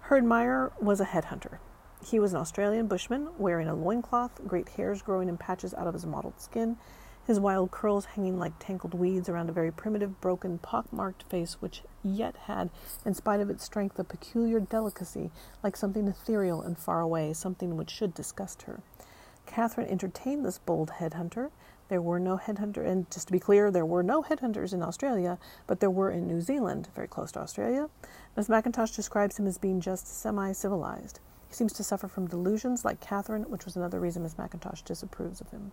Herd Meyer was a headhunter. He was an Australian bushman wearing a loincloth, great hairs growing in patches out of his mottled skin his wild curls hanging like tangled weeds around a very primitive, broken, pock-marked face, which yet had, in spite of its strength, a peculiar delicacy, like something ethereal and far away, something which should disgust her. Catherine entertained this bold headhunter. There were no headhunters, and just to be clear, there were no headhunters in Australia, but there were in New Zealand, very close to Australia. Miss MacIntosh describes him as being just semi civilized. He seems to suffer from delusions like Catherine, which was another reason Miss MacIntosh disapproves of him.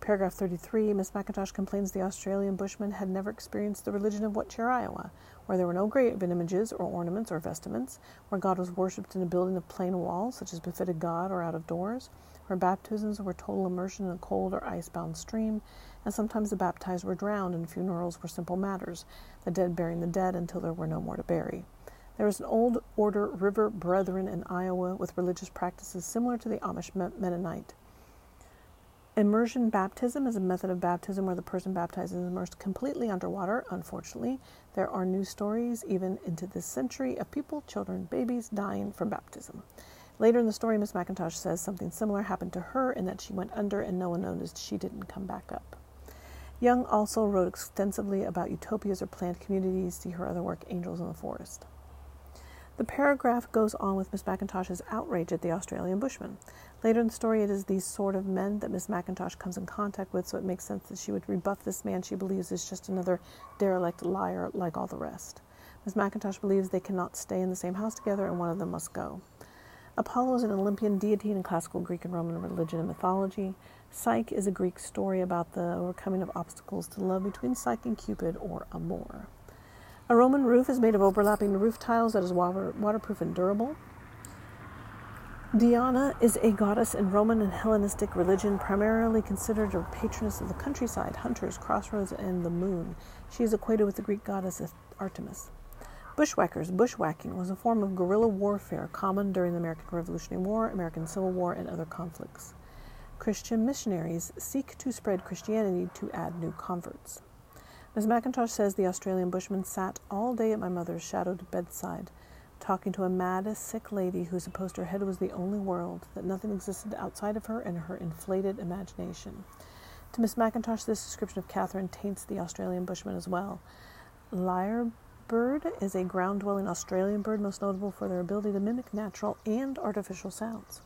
Paragraph 33 Miss MacIntosh complains the Australian Bushmen had never experienced the religion of What Cheer, Iowa, where there were no graven images or ornaments or vestments, where God was worshipped in a building of plain walls, such as befitted God, or out of doors, where baptisms were total immersion in a cold or ice-bound stream, and sometimes the baptized were drowned, and funerals were simple matters, the dead burying the dead until there were no more to bury. There was an old order river brethren in Iowa with religious practices similar to the Amish Mennonite. Immersion baptism is a method of baptism where the person baptized is immersed completely underwater. Unfortunately, there are news stories, even into this century, of people, children, babies dying from baptism. Later in the story, Miss MacIntosh says something similar happened to her in that she went under and no one noticed she didn't come back up. Young also wrote extensively about utopias or planned communities. See her other work, Angels in the Forest. The paragraph goes on with Miss MacIntosh's outrage at the Australian Bushman. Later in the story, it is these sort of men that Miss MacIntosh comes in contact with, so it makes sense that she would rebuff this man she believes is just another derelict liar like all the rest. Miss MacIntosh believes they cannot stay in the same house together and one of them must go. Apollo is an Olympian deity in classical Greek and Roman religion and mythology. Psyche is a Greek story about the overcoming of obstacles to love between Psyche and Cupid or Amor. A Roman roof is made of overlapping roof tiles that is water, waterproof and durable. Diana is a goddess in Roman and Hellenistic religion, primarily considered a patroness of the countryside, hunters, crossroads, and the moon. She is equated with the Greek goddess Artemis. Bushwhackers. Bushwhacking was a form of guerrilla warfare common during the American Revolutionary War, American Civil War, and other conflicts. Christian missionaries seek to spread Christianity to add new converts. Miss MacIntosh says the Australian bushman sat all day at my mother's shadowed bedside, talking to a mad, sick lady who supposed her head was the only world, that nothing existed outside of her and her inflated imagination. To Miss MacIntosh, this description of Catherine taints the Australian bushman as well. Lyrebird is a ground dwelling Australian bird most notable for their ability to mimic natural and artificial sounds.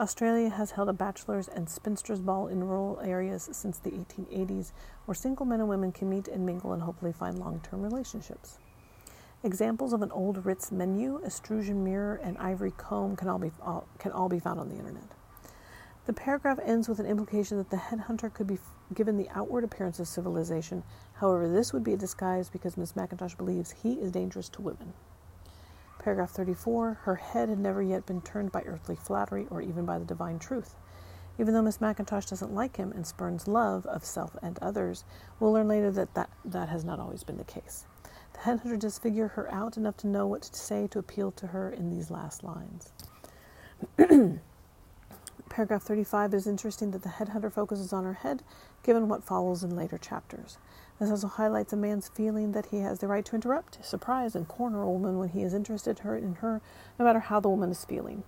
Australia has held a bachelor's and spinster's ball in rural areas since the 1880s, where single men and women can meet and mingle and hopefully find long term relationships. Examples of an old Ritz menu, etruscan mirror, and ivory comb can all, be, all, can all be found on the internet. The paragraph ends with an implication that the headhunter could be given the outward appearance of civilization. However, this would be a disguise because Miss MacIntosh believes he is dangerous to women. Paragraph 34 Her head had never yet been turned by earthly flattery or even by the divine truth. Even though Miss MacIntosh doesn't like him and spurns love of self and others, we'll learn later that that, that has not always been the case. The headhunter does figure her out enough to know what to say to appeal to her in these last lines. [CLEARS THROAT] Paragraph 35 is interesting that the headhunter focuses on her head, given what follows in later chapters. This also highlights a man's feeling that he has the right to interrupt, surprise, and corner a woman when he is interested in her, no matter how the woman is feeling.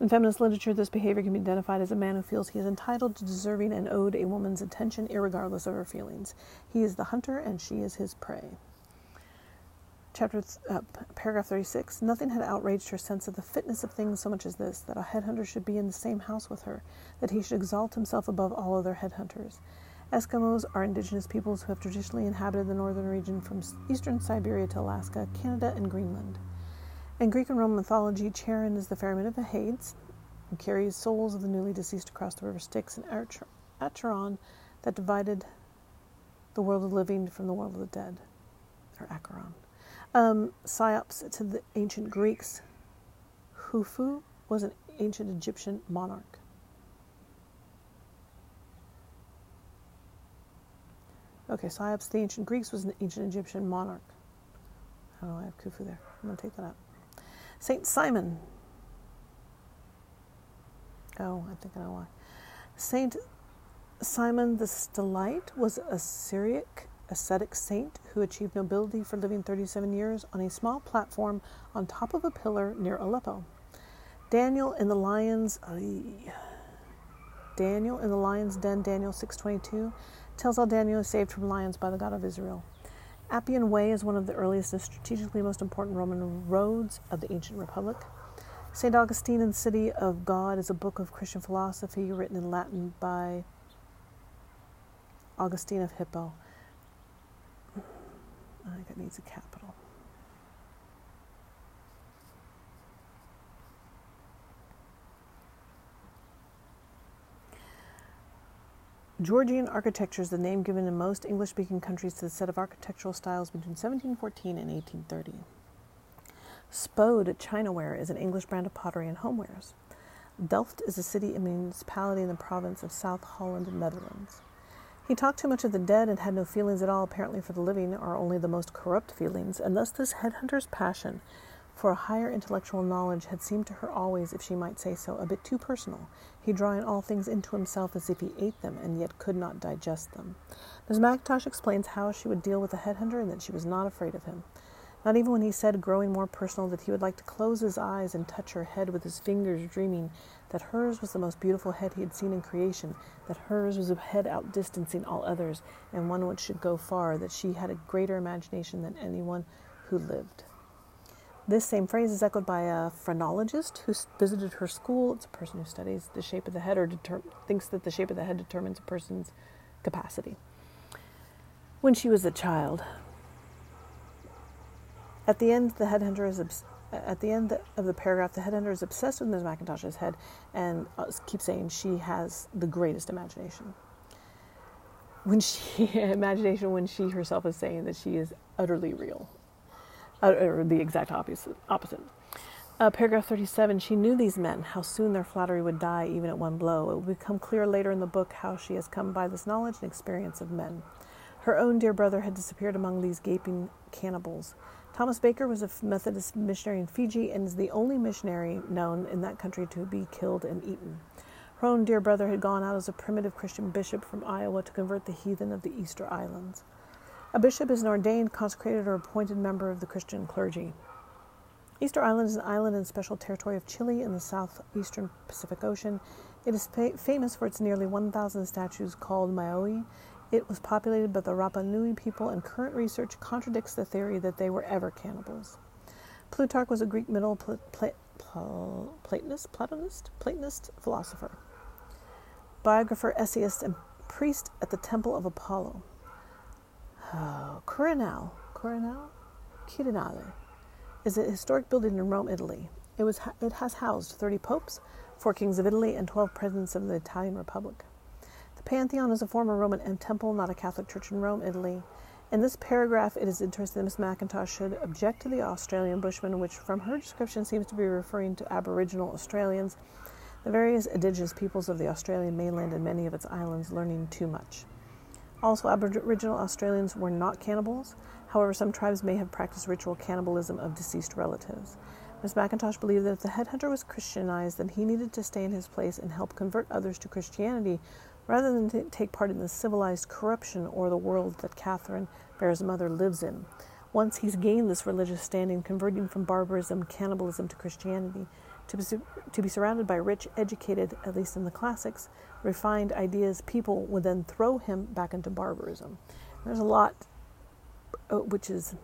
In feminist literature, this behavior can be identified as a man who feels he is entitled to deserving and owed a woman's attention, regardless of her feelings. He is the hunter, and she is his prey. Chapter uh, paragraph 36. Nothing had outraged her sense of the fitness of things so much as this: that a headhunter should be in the same house with her, that he should exalt himself above all other headhunters. Eskimos are indigenous peoples who have traditionally inhabited the northern region from eastern Siberia to Alaska, Canada, and Greenland. In Greek and Roman mythology, Charon is the ferryman of the Hades and carries souls of the newly deceased across the river Styx and Acheron that divided the world of the living from the world of the dead, or Acheron. Um, Cheops to the ancient Greeks, Khufu was an ancient Egyptian monarch. Okay, Cheops to the ancient Greeks was an ancient Egyptian monarch. I don't Oh, I have Khufu there. I'm going to take that out. Saint Simon. Oh, I think I know why. Saint Simon the Stylite was a Syriac ascetic saint who achieved nobility for living 37 years on a small platform on top of a pillar near Aleppo. Daniel in the lions Daniel in the lion's den Daniel 622 tells how Daniel is saved from lions by the God of Israel. Appian Way is one of the earliest and strategically most important Roman roads of the ancient republic. St. Augustine and City of God is a book of Christian philosophy written in Latin by Augustine of Hippo. I think it needs a capital. Georgian architecture is the name given in most English speaking countries to the set of architectural styles between 1714 and 1830. Spode Chinaware is an English brand of pottery and homewares. Delft is a city and municipality in the province of South Holland, Netherlands. He talked too much of the dead and had no feelings at all, apparently, for the living, or only the most corrupt feelings, and thus this headhunter's passion for a higher intellectual knowledge had seemed to her always, if she might say so, a bit too personal, he drawing all things into himself as if he ate them and yet could not digest them. Miss Mackintosh explains how she would deal with the headhunter and that she was not afraid of him. Not even when he said, growing more personal, that he would like to close his eyes and touch her head with his fingers, dreaming that hers was the most beautiful head he had seen in creation, that hers was a head outdistancing all others, and one which should go far, that she had a greater imagination than anyone who lived. This same phrase is echoed by a phrenologist who visited her school. It's a person who studies the shape of the head or deter- thinks that the shape of the head determines a person's capacity. When she was a child, at the end, the headhunter is at the end of the paragraph. The headhunter is obsessed with Ms. MacIntosh's head and uh, keeps saying she has the greatest imagination. When she [LAUGHS] imagination, when she herself is saying that she is utterly real or the exact opposite. opposite. Uh, paragraph 37 She knew these men, how soon their flattery would die, even at one blow. It will become clear later in the book how she has come by this knowledge and experience of men. Her own dear brother had disappeared among these gaping cannibals. Thomas Baker was a Methodist missionary in Fiji and is the only missionary known in that country to be killed and eaten. Her own dear brother had gone out as a primitive Christian bishop from Iowa to convert the heathen of the Easter Islands. A bishop is an ordained, consecrated, or appointed member of the Christian clergy. Easter Island is an island in special territory of Chile in the southeastern Pacific Ocean. It is fa- famous for its nearly 1,000 statues called moai. It was populated by the Rapa Nui people, and current research contradicts the theory that they were ever cannibals. Plutarch was a Greek Middle Pl- Pl- Pl- Platonist, Platonist, Platonist philosopher, biographer, essayist, and priest at the Temple of Apollo. Oh, Quirinal, Quirinal, Quirinale, is a historic building in Rome, Italy. It was it has housed 30 popes, four kings of Italy, and 12 presidents of the Italian Republic. The Pantheon is a former Roman temple, not a Catholic church in Rome, Italy. In this paragraph, it is interesting that Miss MacIntosh should object to the Australian Bushman, which, from her description, seems to be referring to Aboriginal Australians, the various indigenous peoples of the Australian mainland and many of its islands, learning too much. Also, Aboriginal Australians were not cannibals. However, some tribes may have practiced ritual cannibalism of deceased relatives. Miss MacIntosh believed that if the headhunter was Christianized, then he needed to stay in his place and help convert others to Christianity rather than take part in the civilized corruption or the world that Catherine, Vera's mother, lives in. Once he's gained this religious standing, converting from barbarism, cannibalism to Christianity, to be, to be surrounded by rich, educated, at least in the classics, refined ideas, people would then throw him back into barbarism. There's a lot, uh, which is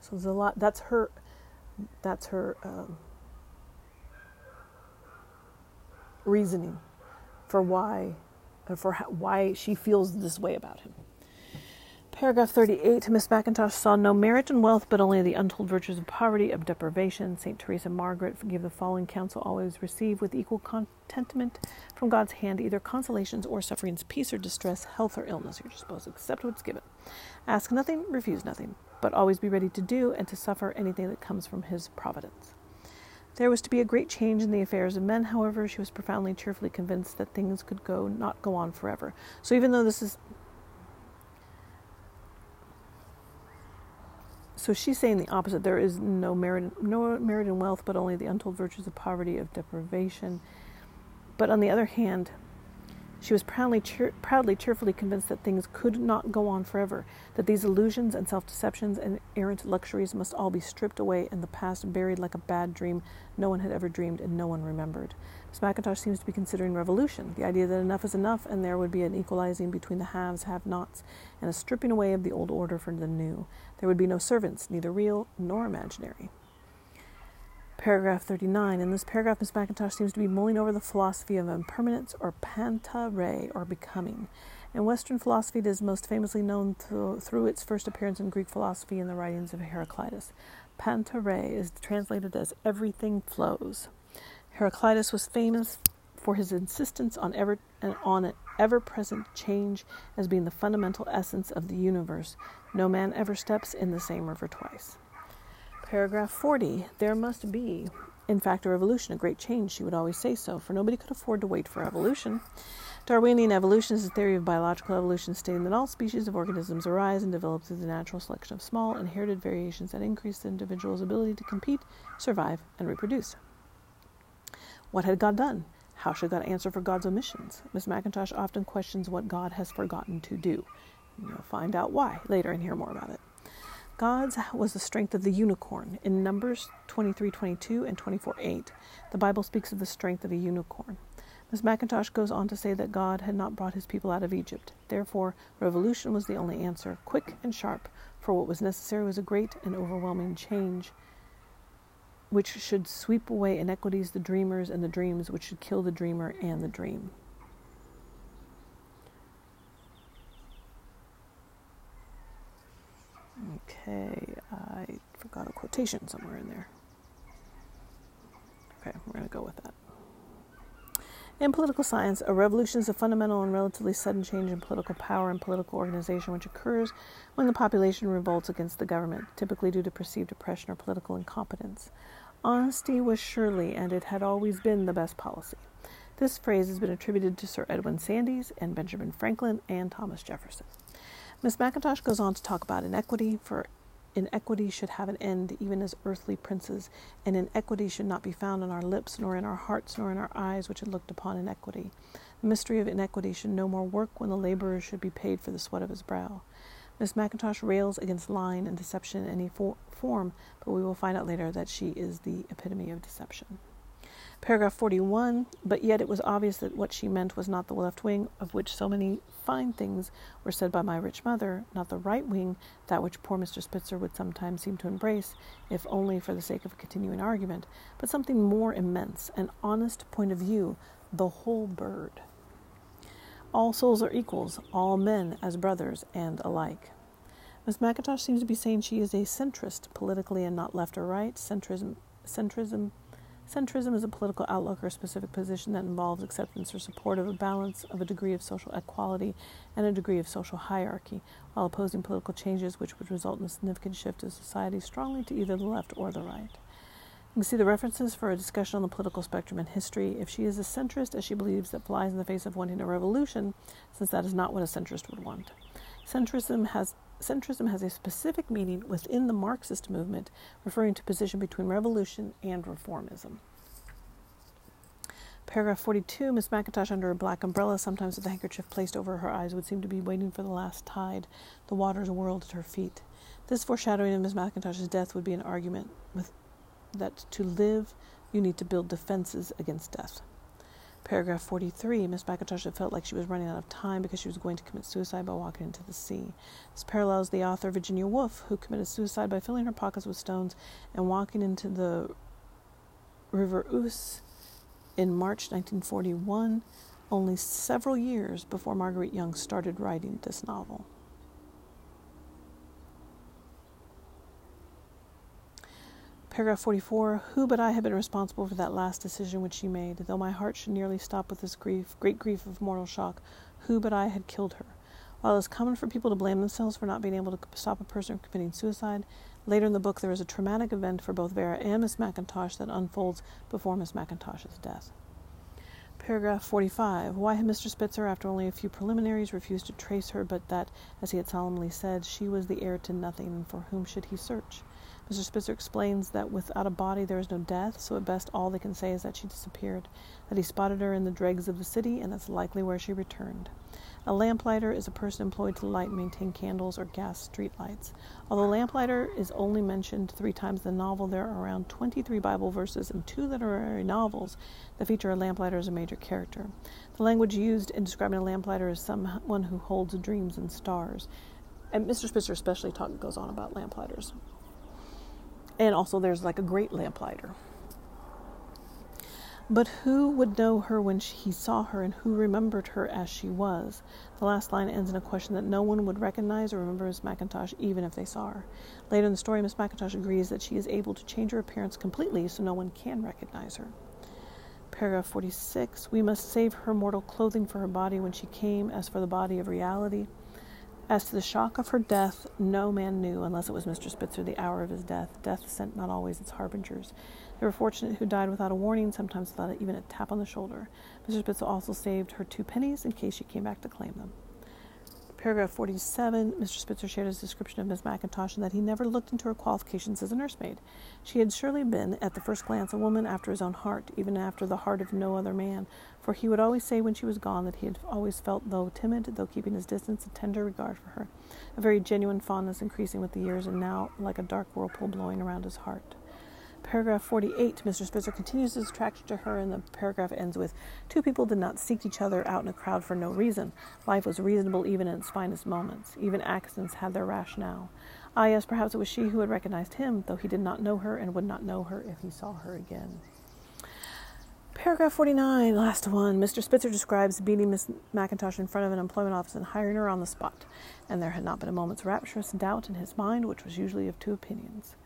so there's a lot. That's her. That's her um, reasoning for why, uh, for how, why she feels this way about him. Paragraph 38 Miss MacIntosh saw no merit in wealth, but only the untold virtues of poverty, of deprivation. St. Teresa Margaret gave the following counsel always receive with equal contentment from God's hand either consolations or sufferings, peace or distress, health or illness. You're supposed to accept what's given. Ask nothing, refuse nothing. but always be ready to do and to suffer anything that comes from his providence. There was to be a great change in the affairs of men, however, she was profoundly cheerfully convinced that things could go not go on forever. So even though this is so she's saying the opposite. There is no merit, no merit in wealth, but only the untold virtues of poverty, of deprivation. But on the other hand, she was proudly, cheer- proudly, cheerfully convinced that things could not go on forever, that these illusions and self deceptions and errant luxuries must all be stripped away and the past buried like a bad dream no one had ever dreamed and no one remembered. Miss MacIntosh seems to be considering revolution, the idea that enough is enough and there would be an equalizing between the haves, and have nots, and a stripping away of the old order for the new. There would be no servants, neither real nor imaginary. Paragraph 39. In this paragraph, Miss MacIntosh seems to be mulling over the philosophy of impermanence or panta rhei, or becoming. In Western philosophy, it is most famously known through, through its first appearance in Greek philosophy in the writings of Heraclitus. Panta rhei is translated as everything flows. Heraclitus was famous for his insistence on ever and on an ever-present change as being the fundamental essence of the universe. No man ever steps in the same river twice. Paragraph 40 There must be, in fact, a revolution, a great change. She would always say so, for nobody could afford to wait for evolution. Darwinian evolution is a theory of biological evolution stating that all species of organisms arise and develop through the natural selection of small, inherited variations that increase the individual's ability to compete, survive, and reproduce. What had God done? How should God answer for God's omissions? Miss MacIntosh often questions what God has forgotten to do. You'll find out why later and hear more about it. God's was the strength of the unicorn. In Numbers 23:22 and 24:8, the Bible speaks of the strength of a unicorn. Ms. MacIntosh goes on to say that God had not brought his people out of Egypt. Therefore, revolution was the only answer, quick and sharp, for what was necessary was a great and overwhelming change which should sweep away inequities, the dreamers, and the dreams, which should kill the dreamer and the dream. Okay, I forgot a quotation somewhere in there. Okay, we're going to go with that. In political science, a revolution is a fundamental and relatively sudden change in political power and political organization which occurs when the population revolts against the government, typically due to perceived oppression or political incompetence. Honesty was surely, and it had always been, the best policy. This phrase has been attributed to Sir Edwin Sandys and Benjamin Franklin and Thomas Jefferson. Miss MacIntosh goes on to talk about inequity, for inequity should have an end, even as earthly princes, and inequity should not be found on our lips, nor in our hearts, nor in our eyes, which had looked upon inequity. The mystery of inequity should no more work when the laborer should be paid for the sweat of his brow. Miss MacIntosh rails against lying and deception in any for- form, but we will find out later that she is the epitome of deception. Paragraph 41, but yet it was obvious that what she meant was not the left wing, of which so many fine things were said by my rich mother, not the right wing, that which poor Mr. Spitzer would sometimes seem to embrace, if only for the sake of a continuing argument, but something more immense, an honest point of view, the whole bird. All souls are equals, all men as brothers and alike. Miss MacIntosh seems to be saying she is a centrist politically and not left or right. Centrism, centrism Centrism is a political outlook or specific position that involves acceptance or support of a balance of a degree of social equality and a degree of social hierarchy, while opposing political changes which would result in a significant shift of society strongly to either the left or the right. You can see the references for a discussion on the political spectrum in history. If she is a centrist, as she believes that flies in the face of wanting a revolution, since that is not what a centrist would want. Centrism has centrism has a specific meaning within the Marxist movement, referring to position between revolution and reformism. Paragraph 42 Miss MacIntosh, under a black umbrella, sometimes with a handkerchief placed over her eyes, would seem to be waiting for the last tide. The waters whirled at her feet. This foreshadowing of Miss MacIntosh's death would be an argument with that to live, you need to build defenses against death. Paragraph 43 Miss MacIntosh had felt like she was running out of time because she was going to commit suicide by walking into the sea. This parallels the author Virginia Woolf, who committed suicide by filling her pockets with stones and walking into the River Ouse in March 1941, only several years before Marguerite Young started writing this novel. Paragraph 44 Who but I have been responsible for that last decision which she made? Though my heart should nearly stop with this grief, great grief of mortal shock, who but I had killed her? While it is common for people to blame themselves for not being able to stop a person from committing suicide, later in the book there is a traumatic event for both Vera and Miss MacIntosh that unfolds before Miss MacIntosh's death. Paragraph 45. Why had Mr. Spitzer, after only a few preliminaries, refused to trace her, but that, as he had solemnly said, she was the heir to nothing, and for whom should he search? Mr. Spitzer explains that without a body there is no death, so at best all they can say is that she disappeared, that he spotted her in the dregs of the city, and that's likely where she returned. A lamplighter is a person employed to light and maintain candles or gas street lights. Although lamplighter is only mentioned three times in the novel, there are around 23 Bible verses and two literary novels that feature a lamplighter as a major character. The language used in describing a lamplighter is someone who holds dreams and stars. And Mr. Spitzer especially talk, goes on about lamplighters. And also, there's like a great lamplighter. But who would know her when he saw her, and who remembered her as she was? The last line ends in a question that no one would recognize or remember Miss MacIntosh, even if they saw her. Later in the story, Miss MacIntosh agrees that she is able to change her appearance completely so no one can recognize her. Paragraph 46 We must save her mortal clothing for her body when she came, as for the body of reality. As to the shock of her death, no man knew, unless it was Mr. Spitzer, the hour of his death. Death sent not always its harbingers. They were fortunate who died without a warning, sometimes without even a tap on the shoulder. Mr. Spitzer also saved her two pennies in case she came back to claim them. Paragraph 47 Mr. Spitzer shared his description of Miss MacIntosh and that he never looked into her qualifications as a nursemaid. She had surely been, at the first glance, a woman after his own heart, even after the heart of no other man, for he would always say when she was gone that he had always felt, though timid, though keeping his distance, a tender regard for her, a very genuine fondness increasing with the years, and now like a dark whirlpool blowing around his heart. Paragraph 48, Mr. Spitzer continues his attraction to her, and the paragraph ends with Two people did not seek each other out in a crowd for no reason. Life was reasonable even in its finest moments. Even accidents had their rationale. Ah, yes, perhaps it was she who had recognized him, though he did not know her and would not know her if he saw her again. Paragraph 49, last one. Mr. Spitzer describes beating Miss MacIntosh in front of an employment office and hiring her on the spot, and there had not been a moment's rapturous doubt in his mind, which was usually of two opinions.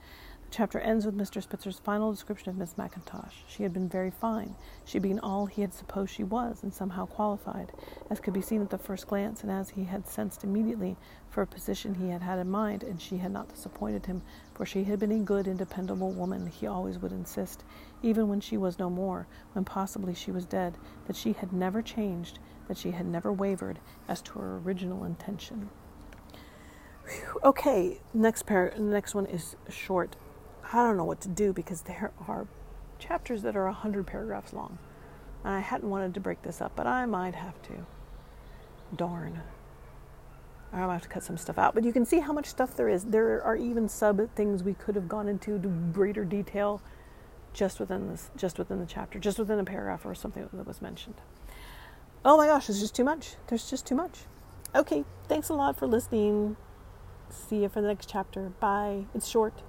The chapter ends with Mr. Spitzer's final description of Miss MacIntosh. She had been very fine, she being all he had supposed she was, and somehow qualified, as could be seen at the first glance, and as he had sensed immediately, for a position he had had in mind, and she had not disappointed him, for she had been a good and dependable woman, he always would insist, even when she was no more, when possibly she was dead, that she had never changed, that she had never wavered as to her original intention. Okay, next par- next one is short I don't know what to do because there are chapters that are 100 paragraphs long. And I hadn't wanted to break this up, but I might have to. Darn. I might have to cut some stuff out. But you can see how much stuff there is. There are even sub things we could have gone into to greater detail just within this just within the chapter, just within a paragraph or something that was mentioned. Oh my gosh, it's just too much. There's just too much. Okay, thanks a lot for listening. See you for the next chapter. Bye. It's short.